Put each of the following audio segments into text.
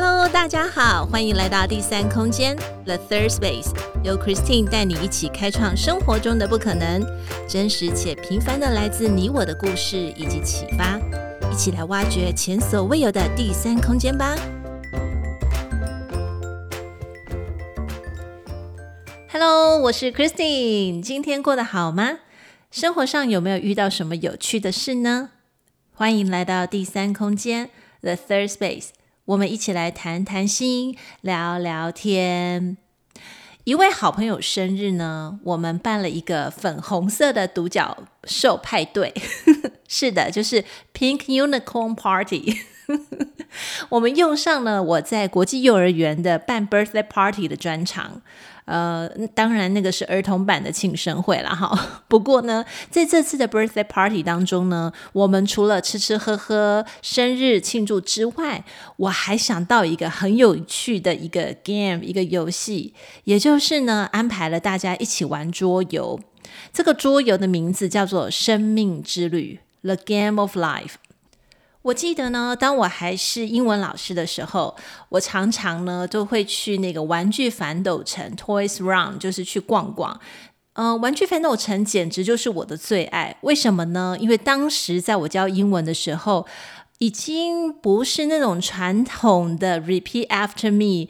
Hello，大家好，欢迎来到第三空间 The Third Space，由 Christine 带你一起开创生活中的不可能，真实且平凡的来自你我的故事以及启发，一起来挖掘前所未有的第三空间吧。Hello，我是 Christine，今天过得好吗？生活上有没有遇到什么有趣的事呢？欢迎来到第三空间 The Third Space。我们一起来谈谈心，聊聊天。一位好朋友生日呢，我们办了一个粉红色的独角兽派对。是的，就是 Pink Unicorn Party。我们用上了我在国际幼儿园的办 birthday party 的专长。呃，当然那个是儿童版的庆生会了哈。不过呢，在这次的 birthday party 当中呢，我们除了吃吃喝喝、生日庆祝之外，我还想到一个很有趣的一个 game，一个游戏，也就是呢，安排了大家一起玩桌游。这个桌游的名字叫做《生命之旅》（The Game of Life）。我记得呢，当我还是英文老师的时候，我常常呢都会去那个玩具反斗城 （Toys Run），就是去逛逛。呃，玩具反斗城简直就是我的最爱。为什么呢？因为当时在我教英文的时候，已经不是那种传统的 “repeat after me”。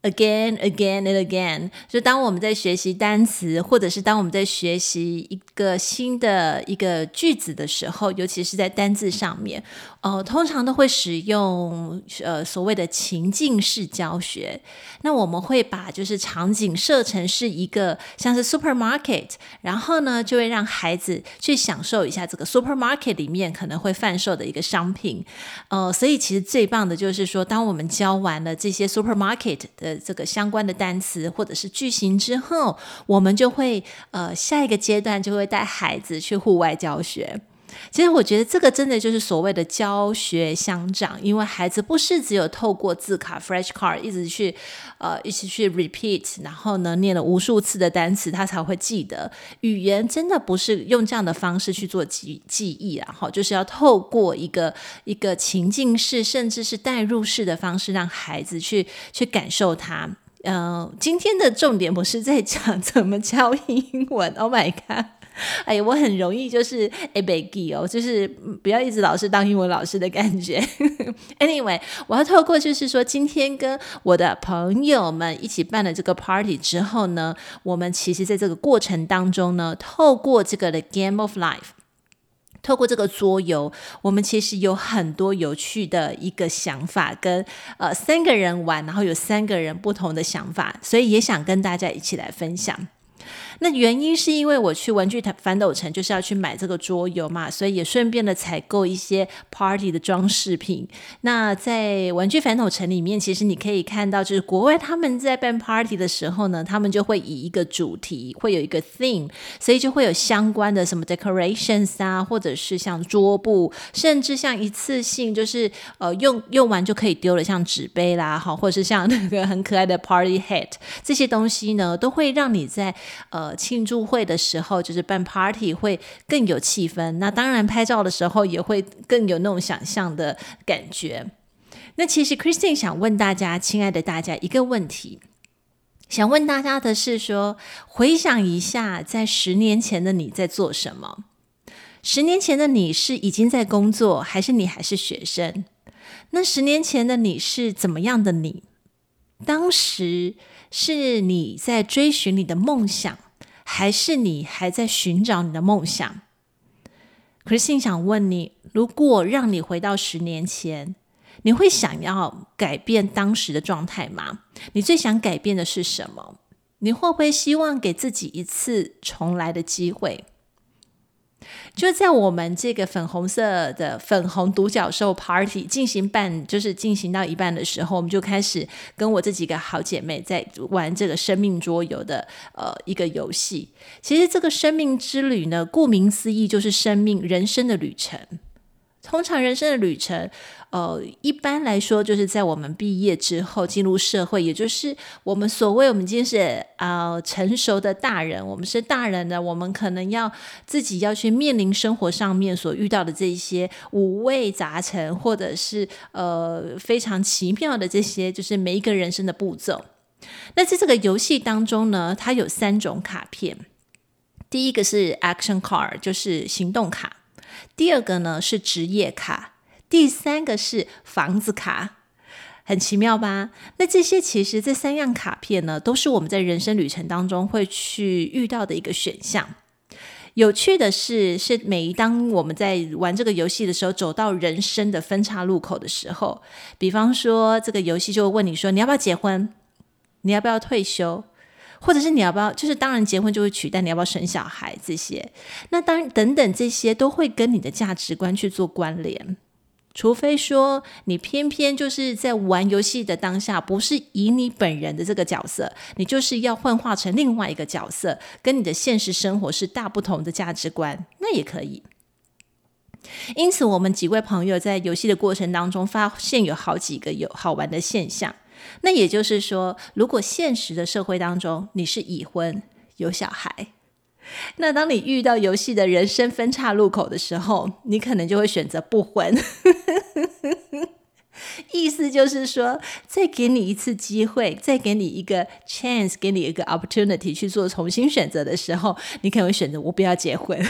Again, again and again。就当我们在学习单词，或者是当我们在学习一个新的一个句子的时候，尤其是在单字上面，呃，通常都会使用呃所谓的情境式教学。那我们会把就是场景设成是一个像是 supermarket，然后呢，就会让孩子去享受一下这个 supermarket 里面可能会贩售的一个商品。呃，所以其实最棒的就是说，当我们教完了这些 supermarket 的。这个相关的单词或者是句型之后，我们就会呃下一个阶段就会带孩子去户外教学。其实我觉得这个真的就是所谓的教学相长，因为孩子不是只有透过字卡 （flashcard） 一直去呃一直去 repeat，然后呢念了无数次的单词，他才会记得。语言真的不是用这样的方式去做记记忆，然后就是要透过一个一个情境式，甚至是代入式的方式，让孩子去去感受它。嗯、呃，今天的重点不是在讲怎么教英文，Oh my god！哎，我很容易就是哎被记哦，就是不要一直老是当英文老师的感觉。Anyway，我要透过就是说，今天跟我的朋友们一起办了这个 party 之后呢，我们其实在这个过程当中呢，透过这个的 Game of Life，透过这个桌游，我们其实有很多有趣的一个想法，跟呃三个人玩，然后有三个人不同的想法，所以也想跟大家一起来分享。那原因是因为我去玩具反斗城就是要去买这个桌游嘛，所以也顺便的采购一些 party 的装饰品。那在玩具反斗城里面，其实你可以看到，就是国外他们在办 party 的时候呢，他们就会以一个主题，会有一个 theme，所以就会有相关的什么 decorations 啊，或者是像桌布，甚至像一次性就是呃用用完就可以丢了，像纸杯啦，好，或者是像那个很可爱的 party hat 这些东西呢，都会让你在呃。庆祝会的时候，就是办 party 会更有气氛。那当然，拍照的时候也会更有那种想象的感觉。那其实 Christine 想问大家，亲爱的大家，一个问题，想问大家的是说，回想一下，在十年前的你在做什么？十年前的你是已经在工作，还是你还是学生？那十年前的你是怎么样的你？当时是你在追寻你的梦想？还是你还在寻找你的梦想？Christine 想问你：如果让你回到十年前，你会想要改变当时的状态吗？你最想改变的是什么？你会不会希望给自己一次重来的机会？就在我们这个粉红色的粉红独角兽 party 进行半，就是进行到一半的时候，我们就开始跟我这几个好姐妹在玩这个生命桌游的呃一个游戏。其实这个生命之旅呢，顾名思义就是生命人生的旅程。通常人生的旅程，呃，一般来说就是在我们毕业之后进入社会，也就是我们所谓我们今天是呃成熟的大人，我们是大人的，我们可能要自己要去面临生活上面所遇到的这些五味杂陈，或者是呃非常奇妙的这些，就是每一个人生的步骤。那在这个游戏当中呢，它有三种卡片，第一个是 Action Card，就是行动卡。第二个呢是职业卡，第三个是房子卡，很奇妙吧？那这些其实这三样卡片呢，都是我们在人生旅程当中会去遇到的一个选项。有趣的是，是每一当我们在玩这个游戏的时候，走到人生的分岔路口的时候，比方说这个游戏就会问你说，你要不要结婚？你要不要退休？或者是你要不要，就是当然结婚就会取代你要不要生小孩这些，那当然等等这些都会跟你的价值观去做关联，除非说你偏偏就是在玩游戏的当下，不是以你本人的这个角色，你就是要幻化成另外一个角色，跟你的现实生活是大不同的价值观，那也可以。因此，我们几位朋友在游戏的过程当中，发现有好几个有好玩的现象。那也就是说，如果现实的社会当中你是已婚有小孩，那当你遇到游戏的人生分岔路口的时候，你可能就会选择不婚。意思就是说，再给你一次机会，再给你一个 chance，给你一个 opportunity 去做重新选择的时候，你可能会选择我不要结婚。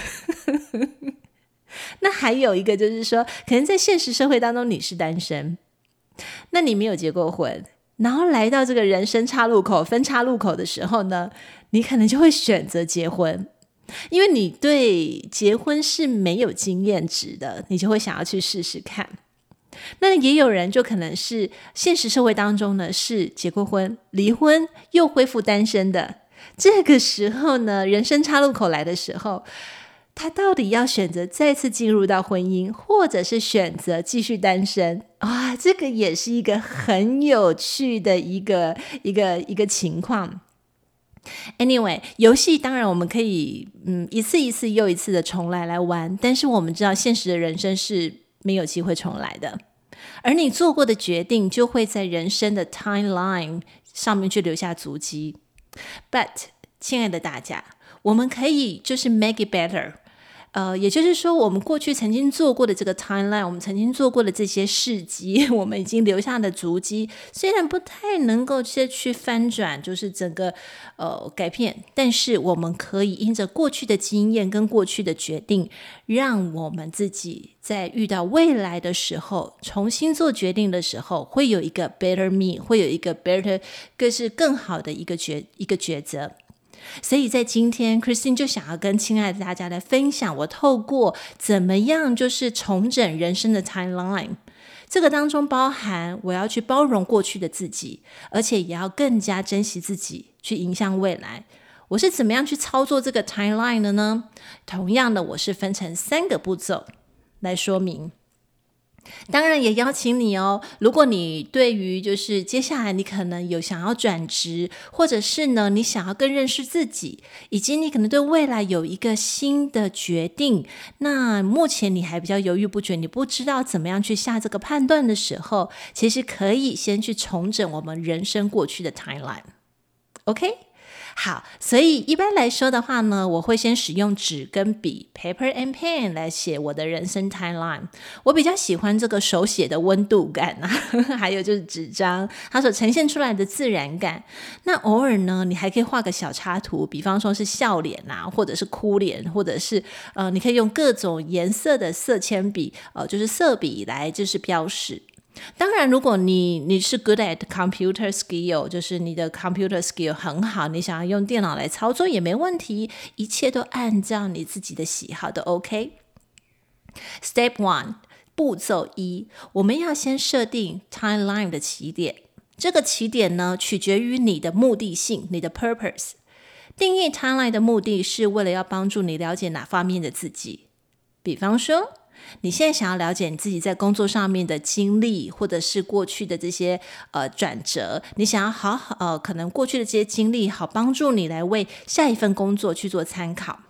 那还有一个就是说，可能在现实社会当中你是单身，那你没有结过婚。然后来到这个人生岔路口、分岔路口的时候呢，你可能就会选择结婚，因为你对结婚是没有经验值的，你就会想要去试试看。那也有人就可能是现实社会当中呢，是结过婚、离婚又恢复单身的。这个时候呢，人生岔路口来的时候。他到底要选择再次进入到婚姻，或者是选择继续单身？啊，这个也是一个很有趣的一个一个一个情况。Anyway，游戏当然我们可以嗯一次一次又一次的重来来玩，但是我们知道现实的人生是没有机会重来的，而你做过的决定就会在人生的 timeline 上面去留下足迹。But，亲爱的大家，我们可以就是 make it better。呃，也就是说，我们过去曾经做过的这个 timeline，我们曾经做过的这些事迹，我们已经留下的足迹，虽然不太能够去去翻转，就是整个呃改变，但是我们可以因着过去的经验跟过去的决定，让我们自己在遇到未来的时候，重新做决定的时候，会有一个 better me，会有一个 better，更是更好的一个决一个抉择。所以在今天，Christine 就想要跟亲爱的大家来分享，我透过怎么样就是重整人生的 timeline，这个当中包含我要去包容过去的自己，而且也要更加珍惜自己，去迎向未来。我是怎么样去操作这个 timeline 的呢？同样的，我是分成三个步骤来说明。当然也邀请你哦，如果你对于就是接下来你可能有想要转职，或者是呢你想要更认识自己，以及你可能对未来有一个新的决定，那目前你还比较犹豫不决，你不知道怎么样去下这个判断的时候，其实可以先去重整我们人生过去的 timeline，OK？好，所以一般来说的话呢，我会先使用纸跟笔 （paper and pen） 来写我的人生 timeline。我比较喜欢这个手写的温度感啊，还有就是纸张它所呈现出来的自然感。那偶尔呢，你还可以画个小插图，比方说是笑脸啊，或者是哭脸，或者是呃，你可以用各种颜色的色铅笔，呃，就是色笔来就是标识。当然，如果你你是 good at computer skill，就是你的 computer skill 很好，你想要用电脑来操作也没问题，一切都按照你自己的喜好都 OK。Step one，步骤一，我们要先设定 timeline 的起点，这个起点呢，取决于你的目的性，你的 purpose。定义 timeline 的目的是为了要帮助你了解哪方面的自己，比方说。你现在想要了解你自己在工作上面的经历，或者是过去的这些呃转折，你想要好好呃，可能过去的这些经历好帮助你来为下一份工作去做参考。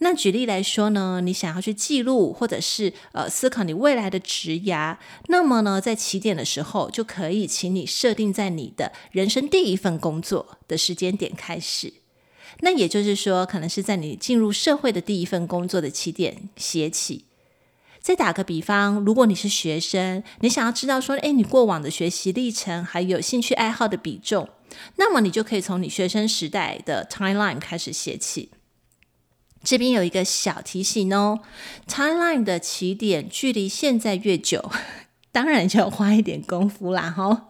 那举例来说呢，你想要去记录或者是呃思考你未来的职涯，那么呢，在起点的时候就可以请你设定在你的人生第一份工作的时间点开始。那也就是说，可能是在你进入社会的第一份工作的起点写起。再打个比方，如果你是学生，你想要知道说，诶，你过往的学习历程还有兴趣爱好的比重，那么你就可以从你学生时代的 timeline 开始写起。这边有一个小提醒哦，timeline 的起点距离现在越久，当然就要花一点功夫啦，哈。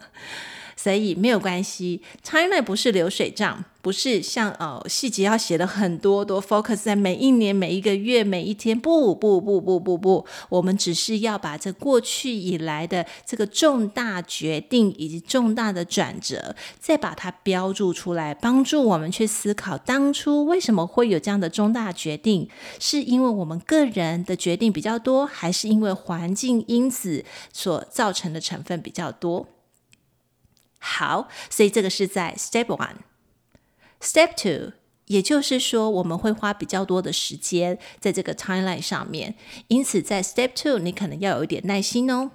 所以没有关系，timeline 不是流水账，不是像呃细节要写的很多，多 focus 在每一年、每一个月、每一天。不不不不不不，我们只是要把这过去以来的这个重大决定以及重大的转折，再把它标注出来，帮助我们去思考当初为什么会有这样的重大决定，是因为我们个人的决定比较多，还是因为环境因子所造成的成分比较多？好，所以这个是在 Step One。Step Two，也就是说，我们会花比较多的时间在这个 timeline 上面。因此，在 Step Two，你可能要有一点耐心哦。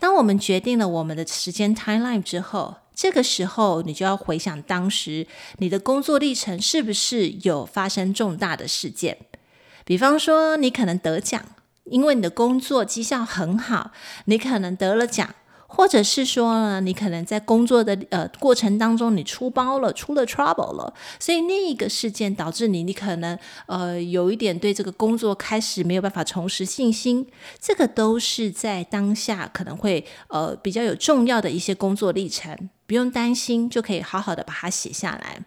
当我们决定了我们的时间 timeline 之后，这个时候你就要回想当时你的工作历程是不是有发生重大的事件。比方说，你可能得奖，因为你的工作绩效很好，你可能得了奖。或者是说呢，你可能在工作的呃过程当中，你出包了，出了 trouble 了，所以那一个事件导致你，你可能呃有一点对这个工作开始没有办法重拾信心，这个都是在当下可能会呃比较有重要的一些工作历程，不用担心，就可以好好的把它写下来。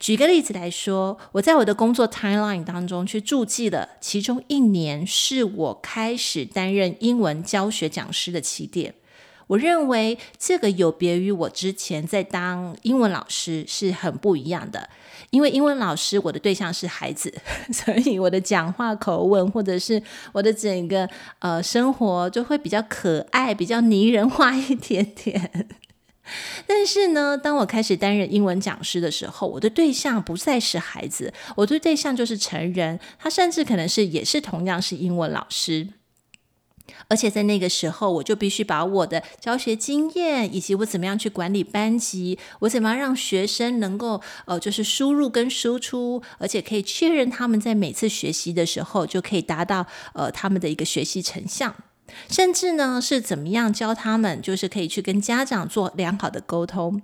举个例子来说，我在我的工作 timeline 当中去注记了其中一年是我开始担任英文教学讲师的起点。我认为这个有别于我之前在当英文老师是很不一样的，因为英文老师我的对象是孩子，所以我的讲话口吻或者是我的整个呃生活就会比较可爱、比较拟人化一点点。但是呢，当我开始担任英文讲师的时候，我的对象不再是孩子，我的对象就是成人，他甚至可能是也是同样是英文老师。而且在那个时候，我就必须把我的教学经验，以及我怎么样去管理班级，我怎么样让学生能够呃，就是输入跟输出，而且可以确认他们在每次学习的时候就可以达到呃他们的一个学习成效，甚至呢是怎么样教他们，就是可以去跟家长做良好的沟通。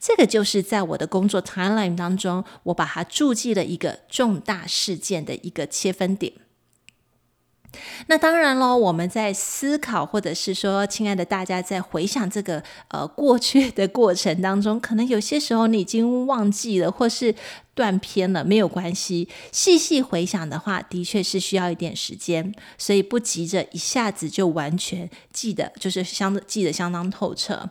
这个就是在我的工作 timeline 当中，我把它注记了一个重大事件的一个切分点。那当然喽，我们在思考，或者是说，亲爱的大家在回想这个呃过去的过程当中，可能有些时候你已经忘记了，或是断片了，没有关系。细细回想的话，的确是需要一点时间，所以不急着一下子就完全记得，就是相记得相当透彻。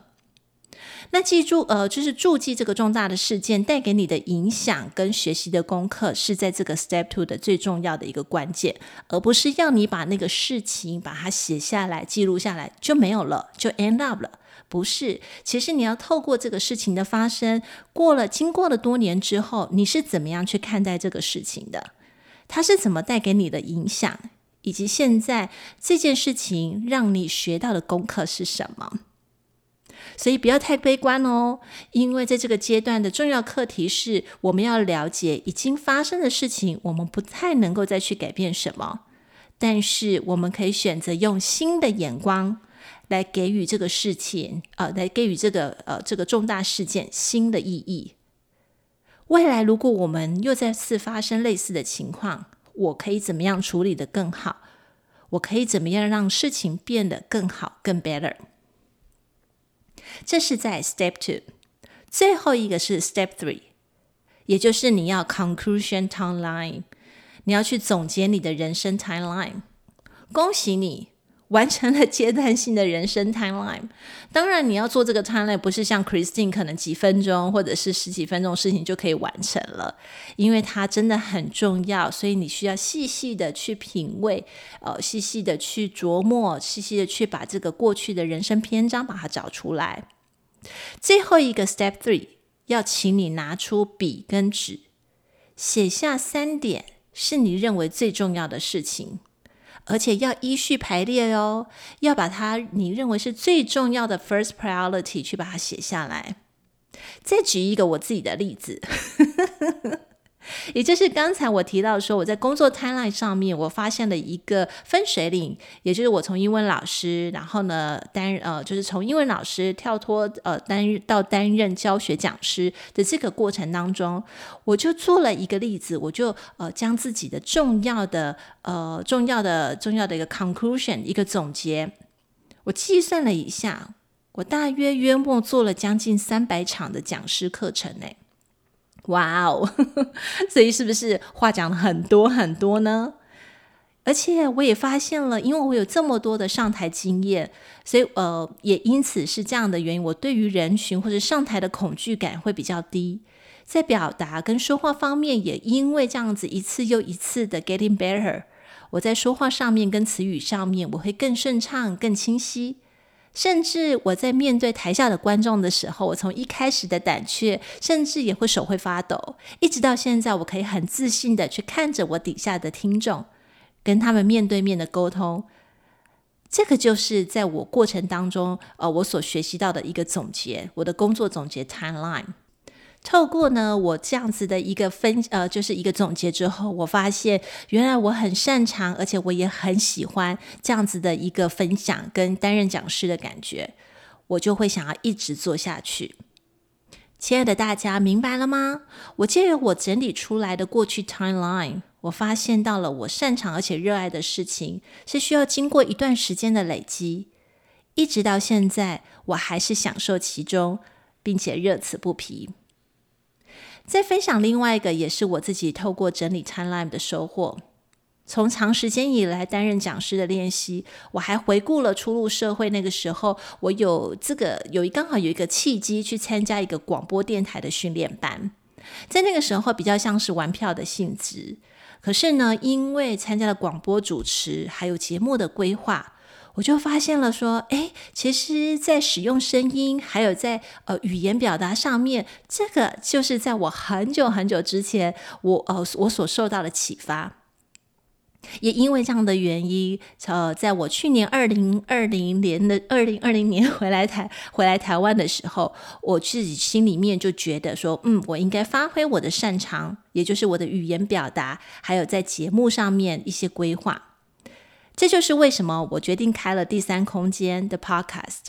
那记住，呃，就是注记这个重大的事件带给你的影响跟学习的功课，是在这个 step two 的最重要的一个关键，而不是要你把那个事情把它写下来、记录下来就没有了，就 end up 了。不是，其实你要透过这个事情的发生，过了经过了多年之后，你是怎么样去看待这个事情的？它是怎么带给你的影响，以及现在这件事情让你学到的功课是什么？所以不要太悲观哦，因为在这个阶段的重要课题是，我们要了解已经发生的事情，我们不太能够再去改变什么，但是我们可以选择用新的眼光来给予这个事情，呃，来给予这个呃这个重大事件新的意义。未来如果我们又再次发生类似的情况，我可以怎么样处理得更好？我可以怎么样让事情变得更好、更 better？这是在 Step Two，最后一个是 Step Three，也就是你要 Conclusion Timeline，你要去总结你的人生 Timeline。恭喜你！完成了阶段性的人生 timeline。当然，你要做这个 timeline，不是像 Christine 可能几分钟或者是十几分钟事情就可以完成了，因为它真的很重要，所以你需要细细的去品味，呃，细细的去琢磨，细细的去把这个过去的人生篇章把它找出来。最后一个 Step Three，要请你拿出笔跟纸，写下三点是你认为最重要的事情，而且要依序排列哦，要把它你认为是最重要的 first priority 去把它写下来。再举一个我自己的例子。也就是刚才我提到说，我在工作 timeline 上面，我发现了一个分水岭，也就是我从英文老师，然后呢担任呃，就是从英文老师跳脱呃担任到担任教学讲师的这个过程当中，我就做了一个例子，我就呃将自己的重要的呃重要的重要的一个 conclusion 一个总结，我计算了一下，我大约约莫做了将近三百场的讲师课程呢。哇哦，所以是不是话讲了很多很多呢？而且我也发现了，因为我有这么多的上台经验，所以呃，也因此是这样的原因，我对于人群或者上台的恐惧感会比较低，在表达跟说话方面，也因为这样子一次又一次的 getting better，我在说话上面跟词语上面，我会更顺畅、更清晰。甚至我在面对台下的观众的时候，我从一开始的胆怯，甚至也会手会发抖，一直到现在，我可以很自信的去看着我底下的听众，跟他们面对面的沟通。这个就是在我过程当中，呃，我所学习到的一个总结，我的工作总结 timeline。透过呢，我这样子的一个分，呃，就是一个总结之后，我发现原来我很擅长，而且我也很喜欢这样子的一个分享跟担任讲师的感觉，我就会想要一直做下去。亲爱的大家，明白了吗？我借由我整理出来的过去 timeline，我发现到了我擅长而且热爱的事情，是需要经过一段时间的累积，一直到现在，我还是享受其中，并且乐此不疲。再分享另外一个，也是我自己透过整理 timeline 的收获。从长时间以来担任讲师的练习，我还回顾了初入社会那个时候，我有这个有一刚好有一个契机去参加一个广播电台的训练班，在那个时候比较像是玩票的性质。可是呢，因为参加了广播主持，还有节目的规划。我就发现了，说，诶，其实，在使用声音，还有在呃语言表达上面，这个就是在我很久很久之前，我呃我所受到的启发。也因为这样的原因，呃，在我去年二零二零年的二零二零年回来台回来台湾的时候，我自己心里面就觉得说，嗯，我应该发挥我的擅长，也就是我的语言表达，还有在节目上面一些规划。这就是为什么我决定开了第三空间的 Podcast。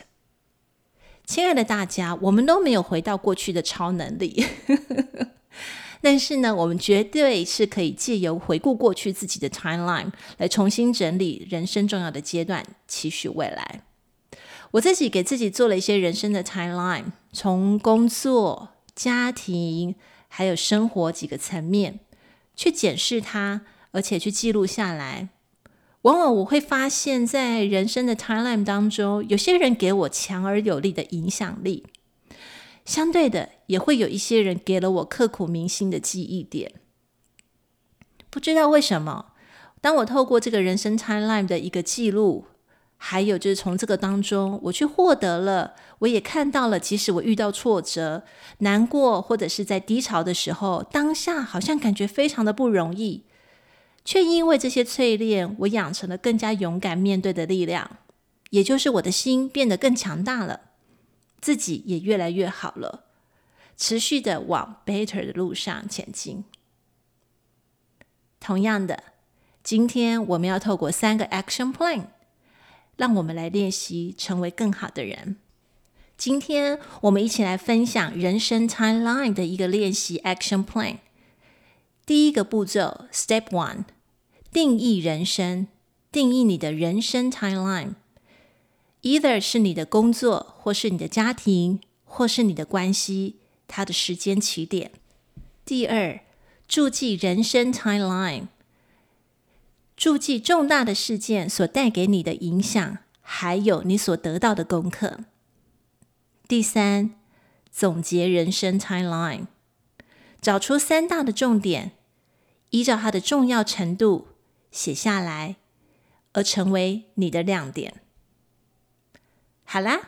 亲爱的大家，我们都没有回到过去的超能力，但是呢，我们绝对是可以借由回顾过去自己的 timeline 来重新整理人生重要的阶段，期许未来。我自己给自己做了一些人生的 timeline，从工作、家庭还有生活几个层面去检视它，而且去记录下来。往往我会发现，在人生的 timeline 当中，有些人给我强而有力的影响力，相对的，也会有一些人给了我刻骨铭心的记忆点。不知道为什么，当我透过这个人生 timeline 的一个记录，还有就是从这个当中，我去获得了，我也看到了，即使我遇到挫折、难过，或者是在低潮的时候，当下好像感觉非常的不容易。却因为这些淬炼，我养成了更加勇敢面对的力量，也就是我的心变得更强大了，自己也越来越好了，持续的往 better 的路上前进。同样的，今天我们要透过三个 action plan，让我们来练习成为更好的人。今天我们一起来分享人生 timeline 的一个练习 action plan。第一个步骤，Step One。定义人生，定义你的人生 timeline，either 是你的工作，或是你的家庭，或是你的关系，它的时间起点。第二，注记人生 timeline，注记重大的事件所带给你的影响，还有你所得到的功课。第三，总结人生 timeline，找出三大的重点，依照它的重要程度。写下来，而成为你的亮点。好啦，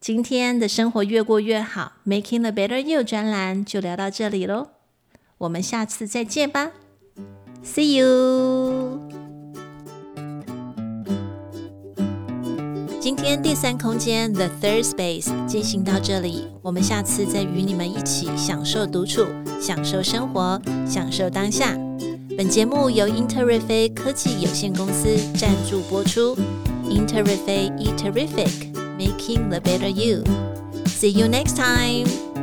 今天的生活越过越好，Making the Better You 专栏就聊到这里喽。我们下次再见吧。See you。今天第三空间 The Third Space 进行到这里，我们下次再与你们一起享受独处，享受生活，享受当下。本节目由英特瑞飞科技有限公司赞助播出。Interriffe Eat Terrific，Making the Better You。See you next time.